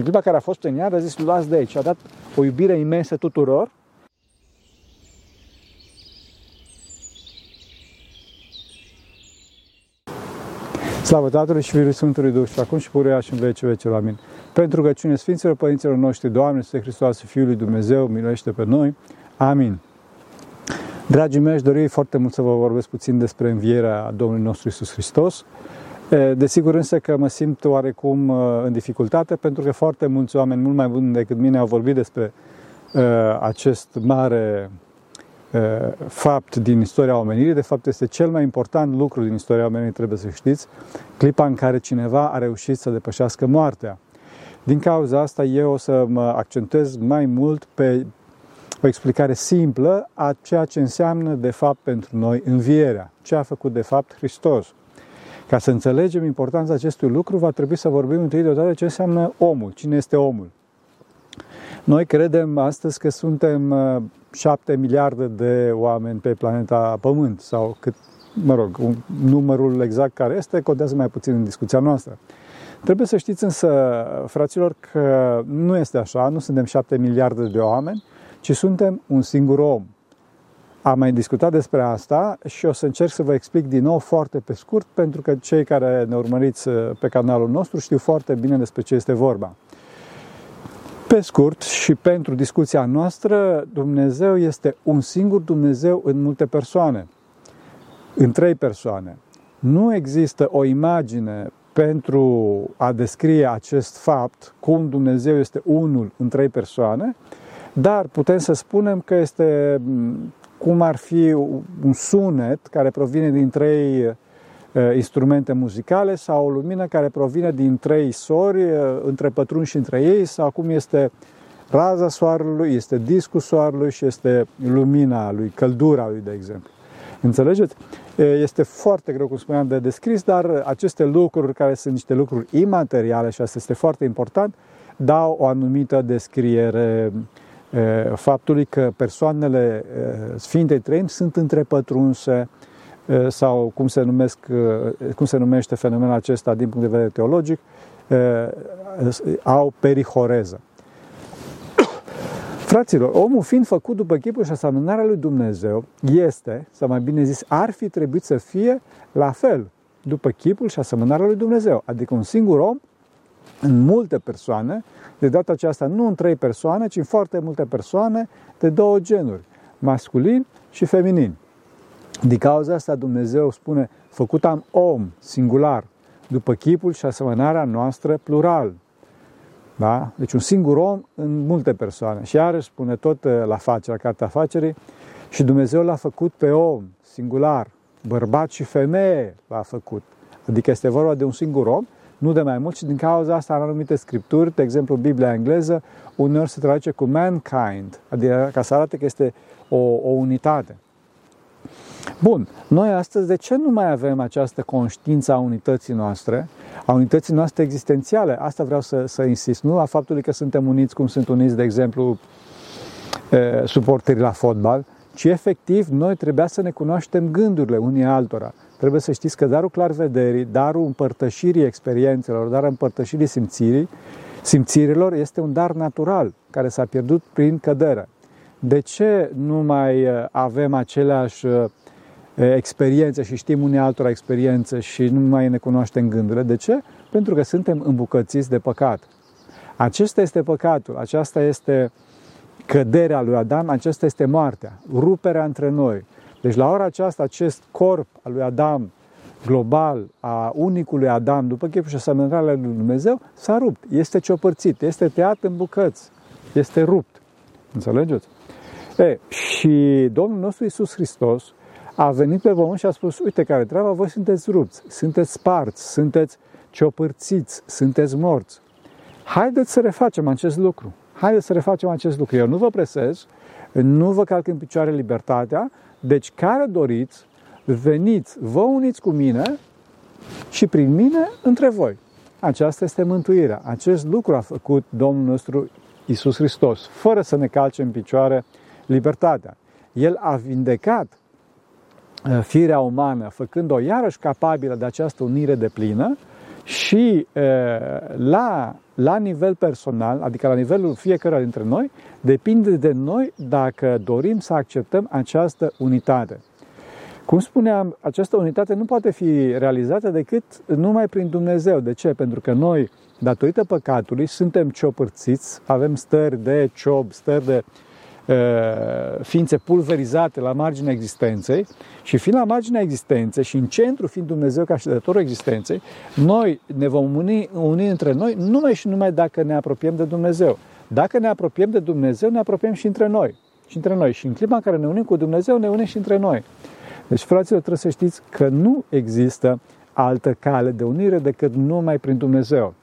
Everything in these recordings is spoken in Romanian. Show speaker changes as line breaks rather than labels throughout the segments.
în clipa care a fost în iad, a zis, luați de aici. A dat o iubire imensă tuturor. Slavă Tatălui și Fiului Sfântului Duh și acum și puruia și în vece vecilor. Amin. Pentru că cine Sfinților Părinților noștri, Doamne, Sfântul Hristos, Fiul lui Dumnezeu, miluiește pe noi. Amin. Dragii mei, aș dori foarte mult să vă vorbesc puțin despre învierea Domnului nostru Isus Hristos. Desigur însă că mă simt oarecum în dificultate pentru că foarte mulți oameni, mult mai buni decât mine, au vorbit despre acest mare fapt din istoria omenirii. De fapt, este cel mai important lucru din istoria omenirii, trebuie să știți, clipa în care cineva a reușit să depășească moartea. Din cauza asta, eu o să mă accentuez mai mult pe o explicare simplă a ceea ce înseamnă, de fapt, pentru noi învierea. Ce a făcut, de fapt, Hristos. Ca să înțelegem importanța acestui lucru, va trebui să vorbim întâi deodată ce înseamnă omul, cine este omul. Noi credem astăzi că suntem uh, șapte miliarde de oameni pe planeta Pământ sau cât, mă rog, un, numărul exact care este contează mai puțin în discuția noastră. Trebuie să știți însă, fraților, că nu este așa, nu suntem șapte miliarde de oameni, ci suntem un singur om. Am mai discutat despre asta și o să încerc să vă explic din nou foarte pe scurt, pentru că cei care ne urmăriți uh, pe canalul nostru știu foarte bine despre ce este vorba. Pe scurt și pentru discuția noastră, Dumnezeu este un singur Dumnezeu în multe persoane, în trei persoane. Nu există o imagine pentru a descrie acest fapt, cum Dumnezeu este unul în trei persoane, dar putem să spunem că este cum ar fi un sunet care provine din trei uh, instrumente muzicale sau o lumină care provine din trei sori uh, între pătrunși și între ei sau cum este raza soarelui, este discul soarelui și este lumina lui, căldura lui, de exemplu. Înțelegeți? Este foarte greu, cum spuneam, de descris, dar aceste lucruri, care sunt niște lucruri imateriale și asta este foarte important, dau o anumită descriere faptului că persoanele Sfintei Treimi sunt întrepătrunse sau cum se, numesc, cum se numește fenomenul acesta din punct de vedere teologic, au perihoreză. Fraților, omul fiind făcut după chipul și asamănarea lui Dumnezeu, este, sau mai bine zis, ar fi trebuit să fie la fel, după chipul și asamănarea lui Dumnezeu. Adică un singur om în multe persoane, de data aceasta nu în trei persoane, ci în foarte multe persoane de două genuri, masculin și feminin. Din cauza asta Dumnezeu spune, făcut am om singular, după chipul și asemănarea noastră plural. Da? Deci un singur om în multe persoane. Și iarăși spune tot uh, la face, la cartea afacerii, și Dumnezeu l-a făcut pe om, singular, bărbat și femeie l-a făcut. Adică este vorba de un singur om, nu de mai mult, și din cauza asta în anumite scripturi, de exemplu Biblia engleză, uneori se traduce cu mankind, adică ca să arate că este o, o unitate. Bun, noi astăzi de ce nu mai avem această conștiință a unității noastre, a unității noastre existențiale? Asta vreau să, să insist, nu a faptului că suntem uniți cum sunt uniți, de exemplu, suporterii la fotbal, ci efectiv noi trebuia să ne cunoaștem gândurile unii altora. Trebuie să știți că darul clarvederii, darul împărtășirii experiențelor, darul împărtășirii simțirii, simțirilor este un dar natural care s-a pierdut prin cădere. De ce nu mai avem aceleași experiențe și știm unii altora experiențe și nu mai ne cunoaștem gândurile. De ce? Pentru că suntem îmbucățiți de păcat. Acesta este păcatul, aceasta este căderea lui Adam, acesta este moartea, ruperea între noi. Deci la ora aceasta acest corp al lui Adam global, a unicului Adam, după chipul și asemănarea lui Dumnezeu, s-a rupt, este ciopărțit, este tăiat în bucăți, este rupt. Înțelegeți? E, și Domnul nostru Iisus Hristos a venit pe pământ și a spus, uite care treaba, voi sunteți rupți, sunteți sparți, sunteți ciopărțiți, sunteți morți. Haideți să refacem acest lucru. Haideți să refacem acest lucru. Eu nu vă presez, nu vă calc în picioare libertatea, deci care doriți, veniți, vă uniți cu mine și prin mine între voi. Aceasta este mântuirea. Acest lucru a făcut Domnul nostru Isus Hristos, fără să ne calce în picioare libertatea. El a vindecat Uh, firea umană, făcând-o iarăși capabilă de această unire de plină și uh, l-a la nivel personal, adică la nivelul fiecare dintre noi, depinde de noi dacă dorim să acceptăm această unitate. Cum spuneam, această unitate nu poate fi realizată decât numai prin Dumnezeu. De ce? Pentru că noi, datorită păcatului, suntem ciopărțiți, avem stări de ciob, stări de uh, ființe pulverizate la marginea existenței și fiind la marginea existenței și în centru fiind Dumnezeu ca ședătorul existenței, noi ne vom uni, uni între noi numai și numai dacă ne apropiem de Dumnezeu. Dacă ne apropiem de Dumnezeu, ne apropiem și între noi. Și între noi. Și în clipa în care ne unim cu Dumnezeu, ne unim și între noi. Deci, fraților, trebuie să știți că nu există altă cale de unire decât numai prin Dumnezeu.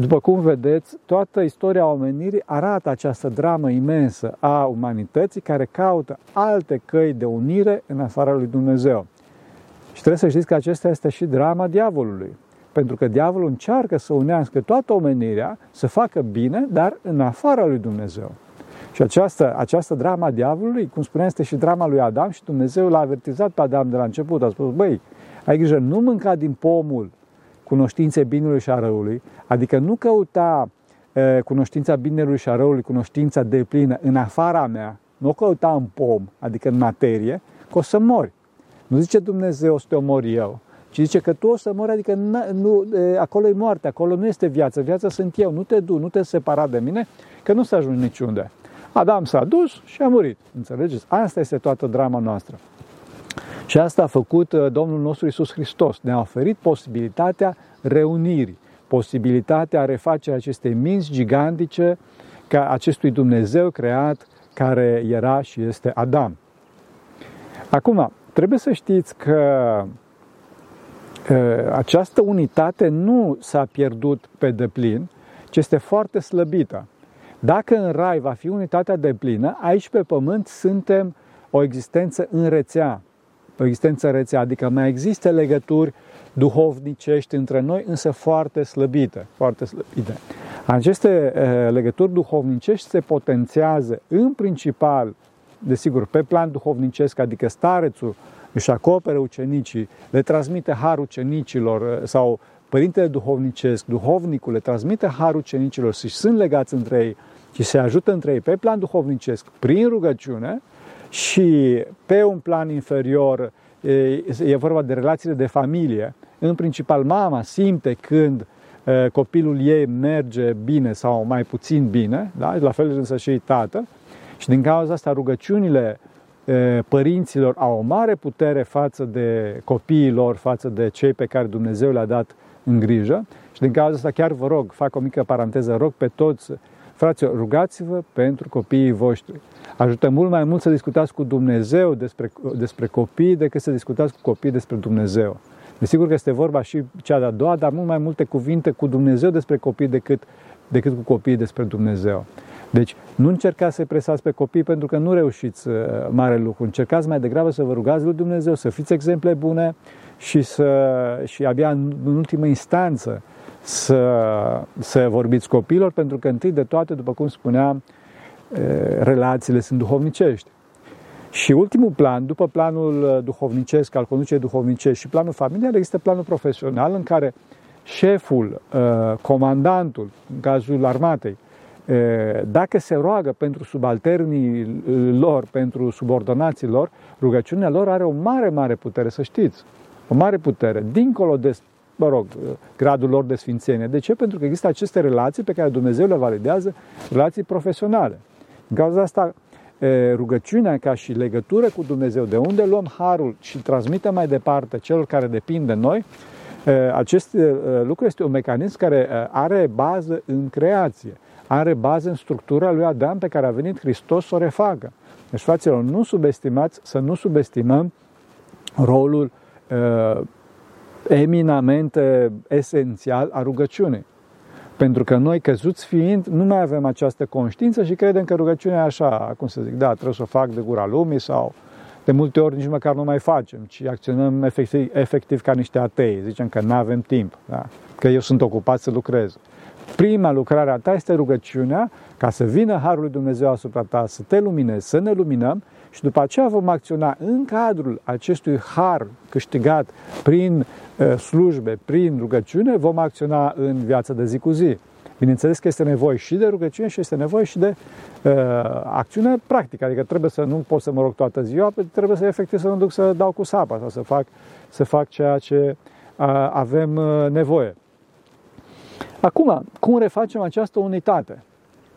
După cum vedeți, toată istoria omenirii arată această dramă imensă a umanității care caută alte căi de unire în afara lui Dumnezeu. Și trebuie să știți că acesta este și drama diavolului. Pentru că diavolul încearcă să unească toată omenirea, să facă bine, dar în afara lui Dumnezeu. Și această, această drama a diavolului, cum spuneam, este și drama lui Adam și Dumnezeu l-a avertizat pe Adam de la început. A spus, băi, ai grijă, nu mânca din pomul cunoștinței binului și a răului, adică nu căuta e, cunoștința binelui și a răului, cunoștința de plină în afara mea, nu o căuta în pom, adică în materie, că o să mori. Nu zice Dumnezeu o să te omori eu, ci zice că tu o să mori, adică nu, e, acolo e moarte, acolo nu este viață, viața sunt eu, nu te du, nu te separa de mine, că nu să ajungi niciunde. Adam s-a dus și a murit. Înțelegeți? Asta este toată drama noastră. Și asta a făcut uh, Domnul nostru Isus Hristos. Ne-a oferit posibilitatea reunirii, posibilitatea refacerii acestei minți gigantice ca acestui Dumnezeu creat care era și este Adam. Acum, trebuie să știți că uh, această unitate nu s-a pierdut pe deplin, ci este foarte slăbită. Dacă în rai va fi unitatea de plină, aici pe pământ suntem o existență în rețea, o existență în rețea, adică mai există legături duhovnicești între noi, însă foarte slăbite, foarte slăbite. Aceste legături duhovnicești se potențează în principal, desigur, pe plan duhovnicesc, adică starețul își acoperă ucenicii, le transmite har ucenicilor sau Părintele duhovnicesc, duhovnicul le transmite harul cenicilor și sunt legați între ei și se ajută între ei pe plan duhovnicesc prin rugăciune și pe un plan inferior e, e vorba de relațiile de familie. În principal, mama simte când e, copilul ei merge bine sau mai puțin bine, da? la fel însă și tatăl, și din cauza asta rugăciunile părinților au o mare putere față de copiii lor, față de cei pe care Dumnezeu le-a dat în grijă și din cauza asta chiar vă rog, fac o mică paranteză, rog pe toți, fraților, rugați-vă pentru copiii voștri. Ajută mult mai mult să discutați cu Dumnezeu despre, despre copii decât să discutați cu copii despre Dumnezeu. Desigur că este vorba și cea de-a doua, dar mult mai multe cuvinte cu Dumnezeu despre copii decât, decât cu copiii despre Dumnezeu. Deci nu încercați să-i presați pe copii pentru că nu reușiți uh, mare lucru. Încercați mai degrabă să vă rugați lui Dumnezeu, să fiți exemple bune și, să, și abia în, în ultimă instanță să, să vorbiți copilor, pentru că întâi de toate, după cum spuneam, uh, relațiile sunt duhovnicești. Și ultimul plan, după planul uh, duhovnicesc, al conducerii duhovnicești și planul familial, există planul profesional în care șeful, comandantul, în cazul armatei, dacă se roagă pentru subalternii lor, pentru subordonații lor, rugăciunea lor are o mare, mare putere, să știți. O mare putere, dincolo de, mă rog, gradul lor de sfințenie. De ce? Pentru că există aceste relații pe care Dumnezeu le validează, relații profesionale. În cauza asta, rugăciunea ca și legătură cu Dumnezeu, de unde luăm harul și transmitem mai departe celor care depind de noi, acest lucru este un mecanism care are bază în creație are bază în structura lui Adam pe care a venit Hristos să o refacă. Deci, fraților, nu subestimați, să nu subestimăm rolul uh, eminamente esențial a rugăciunii. Pentru că noi, căzuți fiind, nu mai avem această conștiință și credem că rugăciunea e așa, cum să zic, da, trebuie să o fac de gura lumii sau de multe ori nici măcar nu mai facem, ci acționăm efectiv, efectiv ca niște atei. Zicem că nu avem timp, da? că eu sunt ocupat să lucrez. Prima lucrare a ta este rugăciunea ca să vină Harul lui Dumnezeu asupra ta, să te luminezi, să ne luminăm și după aceea vom acționa în cadrul acestui har câștigat prin uh, slujbe, prin rugăciune, vom acționa în viața de zi cu zi. Bineînțeles că este nevoie și de rugăciune și este nevoie și de uh, acțiune practică, adică trebuie să nu pot să mă rog toată ziua, trebuie să efectiv să mă duc să dau cu sapa sau să fac, să fac ceea ce uh, avem uh, nevoie. Acum, cum refacem această unitate?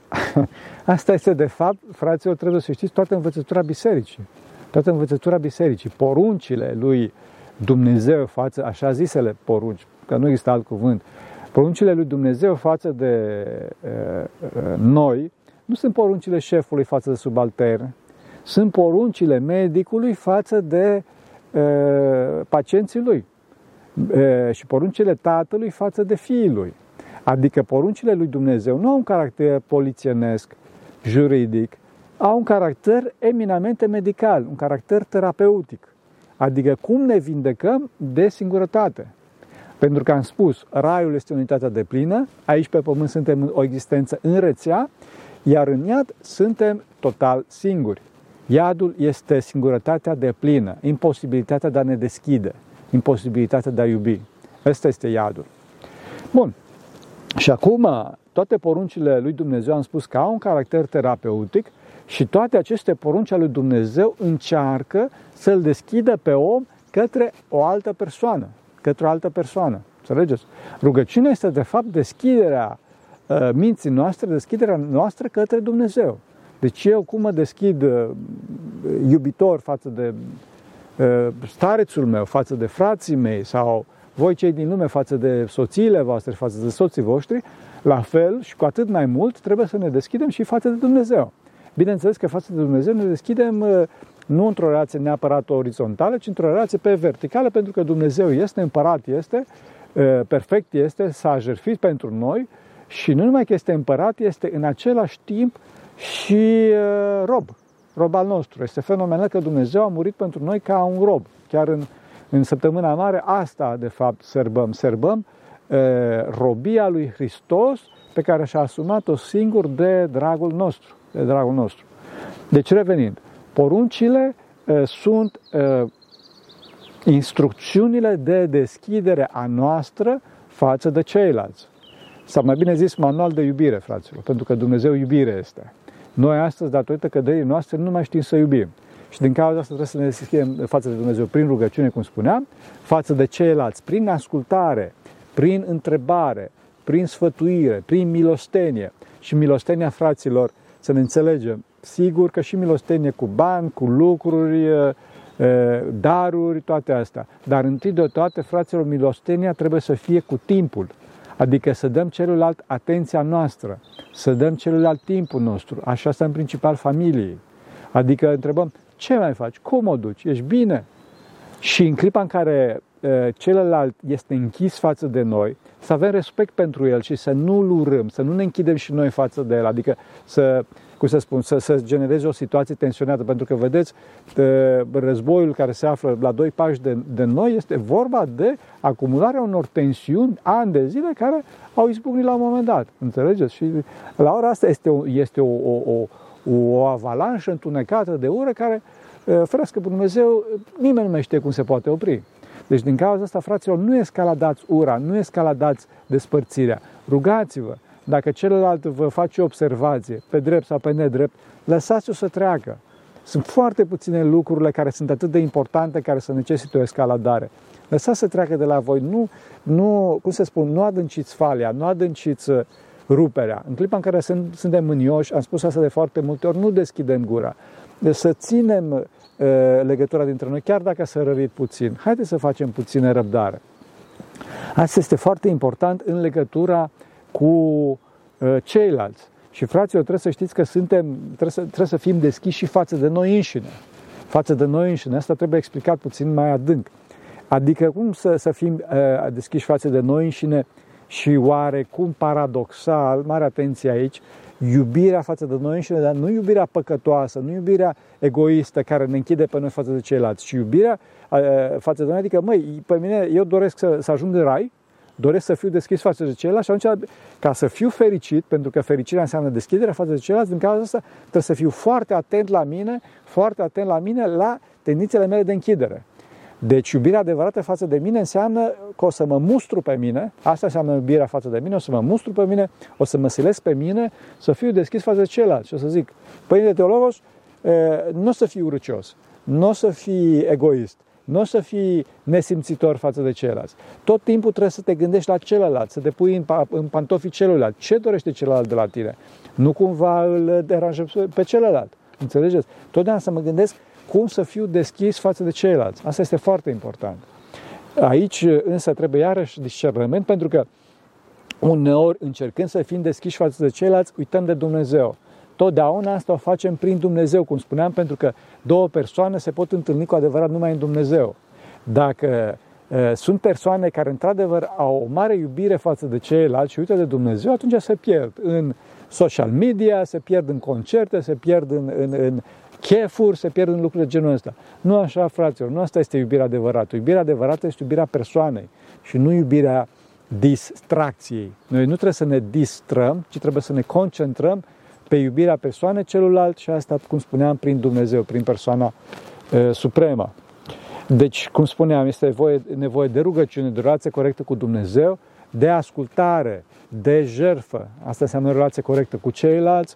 Asta este, de fapt, fraților, trebuie să știți, toată învățătura bisericii. Toată învățătura bisericii, poruncile lui Dumnezeu față, așa zisele porunci, că nu există alt cuvânt, poruncile lui Dumnezeu față de uh, noi nu sunt poruncile șefului față de subaltern, sunt poruncile medicului față de uh, pacienții lui uh, și poruncile tatălui față de fiii lui. Adică poruncile lui Dumnezeu nu au un caracter polițienesc, juridic, au un caracter eminamente medical, un caracter terapeutic. Adică cum ne vindecăm de singurătate. Pentru că am spus, raiul este unitatea de plină, aici pe pământ suntem o existență în rețea, iar în iad suntem total singuri. Iadul este singurătatea de plină, imposibilitatea de a ne deschide, imposibilitatea de a iubi. Ăsta este iadul. Bun. Și acum, toate poruncile lui Dumnezeu am spus că au un caracter terapeutic și toate aceste porunci ale lui Dumnezeu încearcă să-l deschidă pe om către o altă persoană, către o altă persoană. Înțelegeți? Rugăciunea este de fapt deschiderea uh, minții noastre, deschiderea noastră către Dumnezeu. Deci eu cum mă deschid uh, iubitor față de uh, starețul meu, față de frații mei sau voi cei din lume față de soțiile voastre, față de soții voștri, la fel și cu atât mai mult trebuie să ne deschidem și față de Dumnezeu. Bineînțeles că față de Dumnezeu ne deschidem uh, nu într-o relație neapărat orizontală, ci într-o relație pe verticală, pentru că Dumnezeu este împărat, este uh, perfect, este, s-a jertfit pentru noi și nu numai că este împărat, este în același timp și uh, rob, rob al nostru. Este fenomenal că Dumnezeu a murit pentru noi ca un rob. Chiar în, în săptămâna mare asta, de fapt, sărbăm. Sărbăm robia lui Hristos pe care și-a asumat-o singur de dragul nostru de dragul nostru. Deci, revenind, poruncile uh, sunt uh, instrucțiunile de deschidere a noastră față de ceilalți. Sau mai bine zis, manual de iubire, fraților, pentru că Dumnezeu iubire este. Noi astăzi, datorită căderii noastre, nu mai știm să iubim. Și din cauza asta trebuie să ne deschidem față de Dumnezeu prin rugăciune, cum spuneam, față de ceilalți, prin ascultare, prin întrebare, prin sfătuire, prin milostenie. Și milostenia, fraților, să ne înțelegem. Sigur că și milostenie cu bani, cu lucruri, daruri, toate astea. Dar întâi de toate, fraților, milostenia trebuie să fie cu timpul. Adică să dăm celuilalt atenția noastră, să dăm celuilalt timpul nostru. Așa este în principal familiei. Adică întrebăm, ce mai faci? Cum o duci? Ești bine? Și în clipa în care celălalt este închis față de noi, să avem respect pentru el și să nu-l urâm, să nu ne închidem și noi față de el, adică să, cum să spun, să, să genereze o situație tensionată, pentru că, vedeți, războiul care se află la doi pași de, de noi este vorba de acumularea unor tensiuni ani de zile care au izbucnit la un moment dat, înțelegeți? Și la ora asta este o, este o, o, o, o avalanșă întunecată de ură care, ferească pe Dumnezeu, nimeni nu mai știe cum se poate opri. Deci din cauza asta, fraților, nu escaladați ura, nu escaladați despărțirea. Rugați-vă. Dacă celălalt vă face o observație, pe drept sau pe nedrept, lăsați-o să treacă. Sunt foarte puține lucrurile care sunt atât de importante care să necesită o escaladare. Lăsați să treacă de la voi. Nu, nu cum să spun, nu adânciți falia, nu adânciți uh, ruperea. În clipa în care suntem mânioși, am spus asta de foarte multe ori, nu deschidem gura. Deci să ținem legătura dintre noi, chiar dacă s-a rărit puțin. Haideți să facem puțină răbdare. Asta este foarte important în legătura cu ceilalți. Și fraților, trebuie să știți că suntem, trebuie să, trebuie să fim deschiși și față de noi înșine. Față de noi înșine. Asta trebuie explicat puțin mai adânc. Adică cum să, să fim uh, deschiși față de noi înșine și oarecum paradoxal, mare atenție aici, iubirea față de noi înșine, dar nu iubirea păcătoasă, nu iubirea egoistă care ne închide pe noi față de ceilalți, ci iubirea față de noi, adică, măi, pe mine, eu doresc să, să ajung în rai, doresc să fiu deschis față de ceilalți și atunci, ca să fiu fericit, pentru că fericirea înseamnă deschiderea față de ceilalți, din cauza asta trebuie să fiu foarte atent la mine, foarte atent la mine, la tendințele mele de închidere. Deci iubirea adevărată față de mine înseamnă că o să mă mustru pe mine, asta înseamnă iubirea față de mine, o să mă mustru pe mine, o să mă silesc pe mine, să fiu deschis față de ceilalți și o să zic, Părinte Teologos, nu o să fii urăcios, nu o să fii egoist, nu o să fii nesimțitor față de ceilalți. Tot timpul trebuie să te gândești la celălalt, să te pui în, în pantofii celuilalt. Ce dorește celălalt de la tine? Nu cumva îl deranjezi pe celălalt. Înțelegeți? Totdeauna să mă gândesc cum să fiu deschis față de ceilalți. Asta este foarte important. Aici însă trebuie iarăși discernământ pentru că uneori încercând să fim deschiși față de ceilalți, uităm de Dumnezeu. Totdeauna asta o facem prin Dumnezeu, cum spuneam, pentru că două persoane se pot întâlni cu adevărat numai în Dumnezeu. Dacă uh, sunt persoane care într-adevăr au o mare iubire față de ceilalți și uită de Dumnezeu, atunci se pierd în social media, se pierd în concerte, se pierd în, în, în chefuri, se pierd în lucruri de genul ăsta. Nu așa, fraților, nu asta este iubirea adevărată. Iubirea adevărată este iubirea persoanei și nu iubirea distracției. Noi nu trebuie să ne distrăm, ci trebuie să ne concentrăm pe iubirea persoanei celuilalt și asta, cum spuneam, prin Dumnezeu, prin persoana e, supremă. Deci, cum spuneam, este nevoie, nevoie de rugăciune, de relație corectă cu Dumnezeu, de ascultare, de jerfă. Asta înseamnă o relație corectă cu ceilalți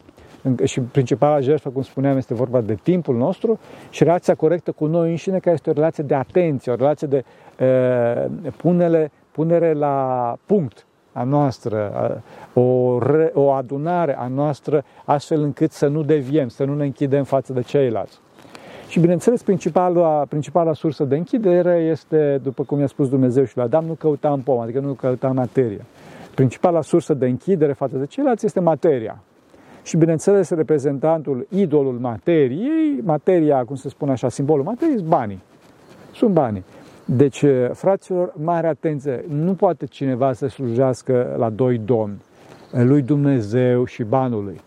și principala jertfă, cum spuneam, este vorba de timpul nostru și relația corectă cu noi înșine, care este o relație de atenție, o relație de uh, punere, punere la punct a noastră, o, o adunare a noastră, astfel încât să nu deviem, să nu ne închidem față de ceilalți. Și bineînțeles, principala, principala sursă de închidere este, după cum i-a spus Dumnezeu și la Adam, nu căuta pom, adică nu căuta materie. Principala sursă de închidere față de ceilalți este materia. Și bineînțeles, reprezentantul, idolul materiei, materia, cum se spune așa, simbolul materiei, sunt banii. Sunt banii. Deci, eh, fraților, mare atenție, nu poate cineva să slujească la doi domni, eh, lui Dumnezeu și banului.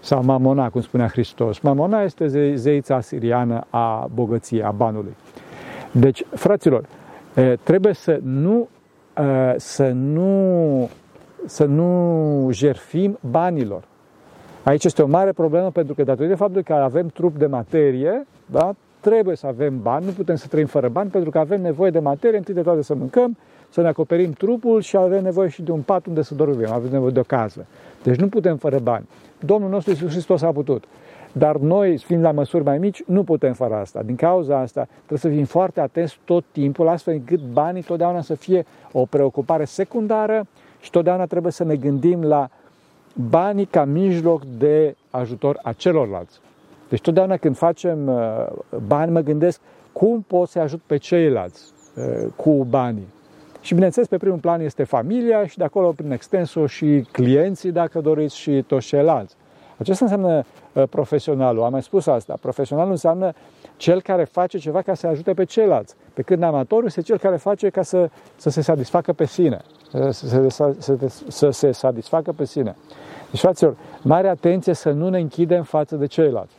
Sau Mamona, cum spunea Hristos. Mamona este zeița siriană a bogăției, a banului. Deci, fraților, eh, trebuie să nu, să nu, să nu jerfim banilor. Aici este o mare problemă pentru că datorită faptului că avem trup de materie, da, trebuie să avem bani, nu putem să trăim fără bani pentru că avem nevoie de materie, întâi de toate să mâncăm, să ne acoperim trupul și avem nevoie și de un pat unde să dormim, avem nevoie de o casă. Deci nu putem fără bani. Domnul nostru Iisus Hristos a putut. Dar noi, fiind la măsuri mai mici, nu putem fără asta. Din cauza asta, trebuie să fim foarte atenți tot timpul, astfel încât banii totdeauna să fie o preocupare secundară și totdeauna trebuie să ne gândim la banii ca mijloc de ajutor a celorlalți. Deci totdeauna când facem uh, bani, mă gândesc cum pot să ajut pe ceilalți uh, cu banii. Și bineînțeles, pe primul plan este familia și de acolo, prin extensul, și clienții, dacă doriți, și toți ceilalți. Acesta înseamnă uh, profesionalul. Am mai spus asta. Profesionalul înseamnă cel care face ceva ca să ajute pe ceilalți. Pe când amatorul este cel care face ca să, să se satisfacă pe sine. Să, să, să, să se satisfacă pe sine. Deci, fraților, mare atenție să nu ne închidem față de ceilalți.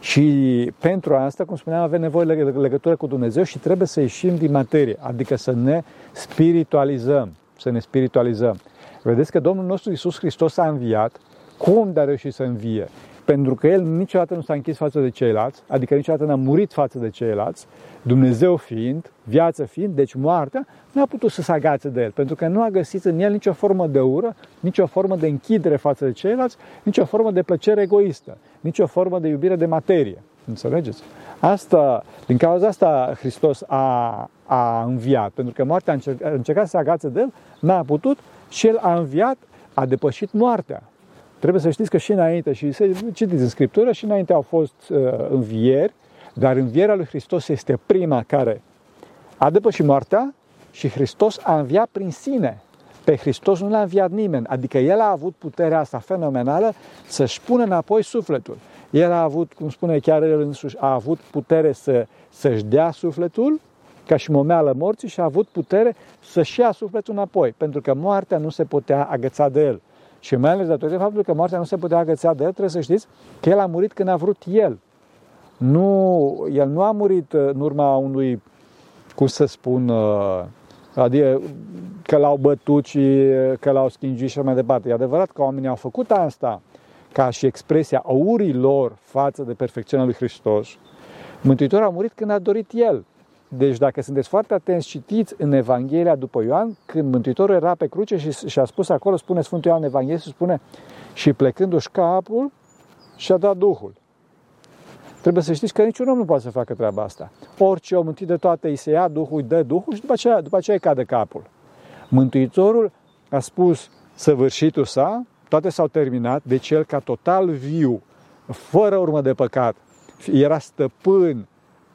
Și pentru asta, cum spuneam, avem nevoie de legătură cu Dumnezeu și trebuie să ieșim din materie, adică să ne spiritualizăm, să ne spiritualizăm. Vedeți că Domnul nostru Isus Hristos a înviat, cum de a reușit să învie? Pentru că El niciodată nu s-a închis față de ceilalți, adică niciodată n-a murit față de ceilalți, Dumnezeu fiind, viață fiind, deci moartea, nu a putut să se agațe de el, pentru că nu a găsit în el nicio formă de ură, nicio formă de închidere față de ceilalți, nicio formă de plăcere egoistă, nicio formă de iubire de materie. Înțelegeți? Asta, din cauza asta Hristos a, a înviat, pentru că moartea a încercat, a încercat să se agațe de el, n-a putut și el a înviat, a depășit moartea. Trebuie să știți că și înainte, și să citiți în Scriptură, și înainte au fost uh, învieri, dar învierea lui Hristos este prima care a depășit moartea și Hristos a înviat prin sine. Pe Hristos nu l-a înviat nimeni, adică El a avut puterea asta fenomenală să-și pună înapoi sufletul. El a avut, cum spune chiar El însuși, a avut putere să, să-și dea sufletul, ca și momeală morții, și a avut putere să-și ia sufletul înapoi, pentru că moartea nu se putea agăța de El. Și mai ales datorită faptului că moartea nu se putea agăța de El, trebuie să știți că El a murit când a vrut El. Nu, el nu a murit uh, în urma unui, cum să spun, uh, adică că l-au bătut și uh, că l-au schingit și mai departe. E adevărat că oamenii au făcut asta ca și expresia aurii lor față de perfecțiunea lui Hristos. Mântuitorul a murit când a dorit El. Deci dacă sunteți foarte atenți, citiți în Evanghelia după Ioan, când Mântuitorul era pe cruce și, și a spus acolo, spune Sfântul Ioan Evanghelie, spune, și plecându-și capul, și-a dat Duhul. Trebuie să știți că niciun om nu poate să facă treaba asta. Orice om întâi de toate îi se ia Duhul, îi dă Duhul și după aceea, după aceea îi cade capul. Mântuitorul a spus săvârșitul sa, toate s-au terminat, deci el ca total viu, fără urmă de păcat, era stăpân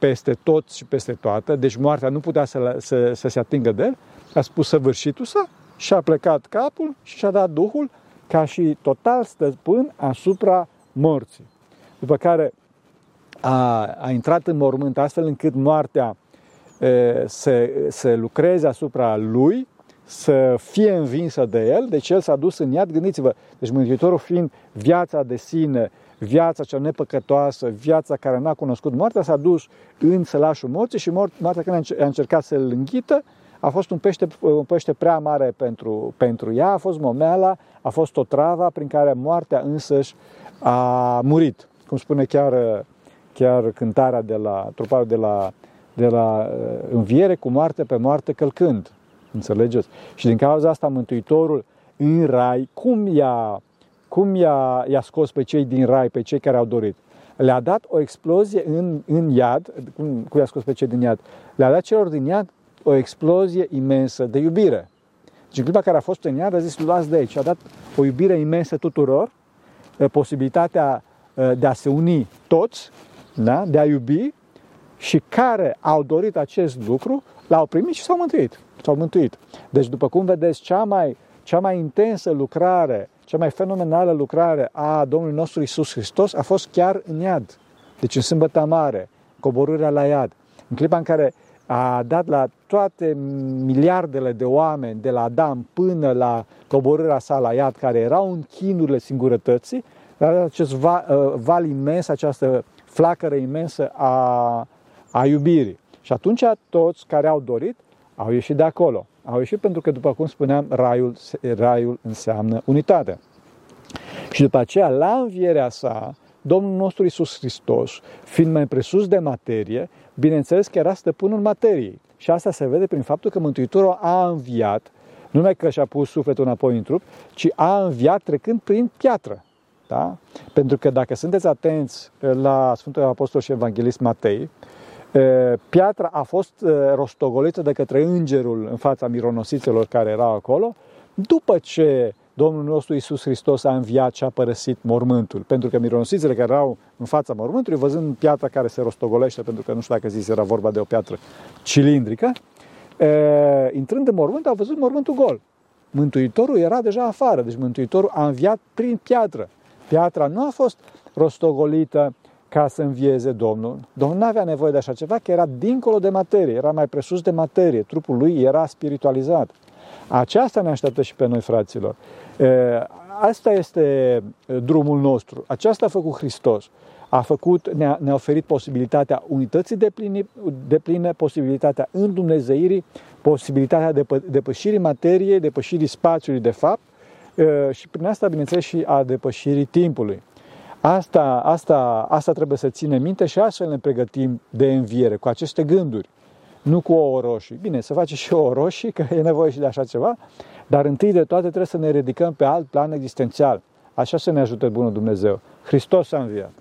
peste tot și peste toată, deci moartea nu putea să, să, să se atingă de el, a spus săvârșitul sa și a plecat capul și și-a dat Duhul ca și total stăpân asupra morții. După care a, a intrat în mormânt astfel încât moartea e, să, să lucreze asupra lui, să fie învinsă de el, deci el s-a dus în iad, gândiți-vă, deci Mântuitorul fiind viața de sine, viața cea nepăcătoasă, viața care n-a cunoscut moartea, s-a dus în sălașul morții și moartea când a încercat să-l înghită, a fost un pește, un pește prea mare pentru, pentru ea, a fost momeala, a fost o travă prin care moartea însăși a murit. Cum spune chiar, chiar cântarea de la truparul de la, de la uh, înviere cu moarte pe moarte călcând. Înțelegeți? Și din cauza asta Mântuitorul în rai, cum i-a, cum i-a, i-a scos pe cei din rai, pe cei care au dorit? Le-a dat o explozie în, în iad, cum, cum i-a scos pe cei din iad? Le-a dat celor din iad o explozie imensă de iubire. Și în clipa care a fost în iad a zis, luați de aici. A dat o iubire imensă tuturor, posibilitatea de a se uni toți, da? de a iubi și care au dorit acest lucru, l-au primit și s-au mântuit. S-au mântuit. Deci, după cum vedeți, cea mai, cea mai intensă lucrare, cea mai fenomenală lucrare a Domnului nostru Isus Hristos a fost chiar în iad. Deci în sâmbătă mare, coborârea la iad. În clipa în care a dat la toate miliardele de oameni, de la Adam până la coborârea sa la iad, care erau în chinurile singurătății, acest val, uh, val imens, această flacără imensă a, a iubirii. Și atunci toți care au dorit au ieșit de acolo. Au ieșit pentru că, după cum spuneam, raiul, raiul înseamnă unitate. Și după aceea, la învierea sa, Domnul nostru Isus Hristos, fiind mai presus de materie, bineînțeles că era stăpânul materiei. Și asta se vede prin faptul că Mântuitorul a înviat, nu numai că și-a pus sufletul înapoi în trup, ci a înviat trecând prin piatră. Da? Pentru că dacă sunteți atenți la Sfântul Apostol și Evanghelist Matei, piatra a fost rostogolită de către îngerul în fața mironosiților care erau acolo, după ce Domnul nostru Isus Hristos a înviat și a părăsit mormântul. Pentru că mironosițele care erau în fața mormântului, văzând piatra care se rostogolește, pentru că nu știu dacă zis era vorba de o piatră cilindrică, e, intrând în mormânt, au văzut mormântul gol. Mântuitorul era deja afară, deci Mântuitorul a înviat prin piatră. Piatra nu a fost rostogolită ca să învieze Domnul. Domnul nu avea nevoie de așa ceva, că era dincolo de materie, era mai presus de materie, trupul lui era spiritualizat. Aceasta ne așteaptă și pe noi, fraților. Asta este drumul nostru. Aceasta a făcut Hristos. A făcut, ne-a, ne oferit posibilitatea unității de pline, de pline, posibilitatea îndumnezeirii, posibilitatea de depășirii materiei, depășirii spațiului de fapt și prin asta, bineînțeles, și a depășirii timpului. Asta, asta, asta trebuie să ținem minte și astfel ne pregătim de înviere, cu aceste gânduri nu cu ouă roșii. Bine, să face și ouă roșii, că e nevoie și de așa ceva, dar întâi de toate trebuie să ne ridicăm pe alt plan existențial. Așa să ne ajute Bunul Dumnezeu. Hristos a înviat.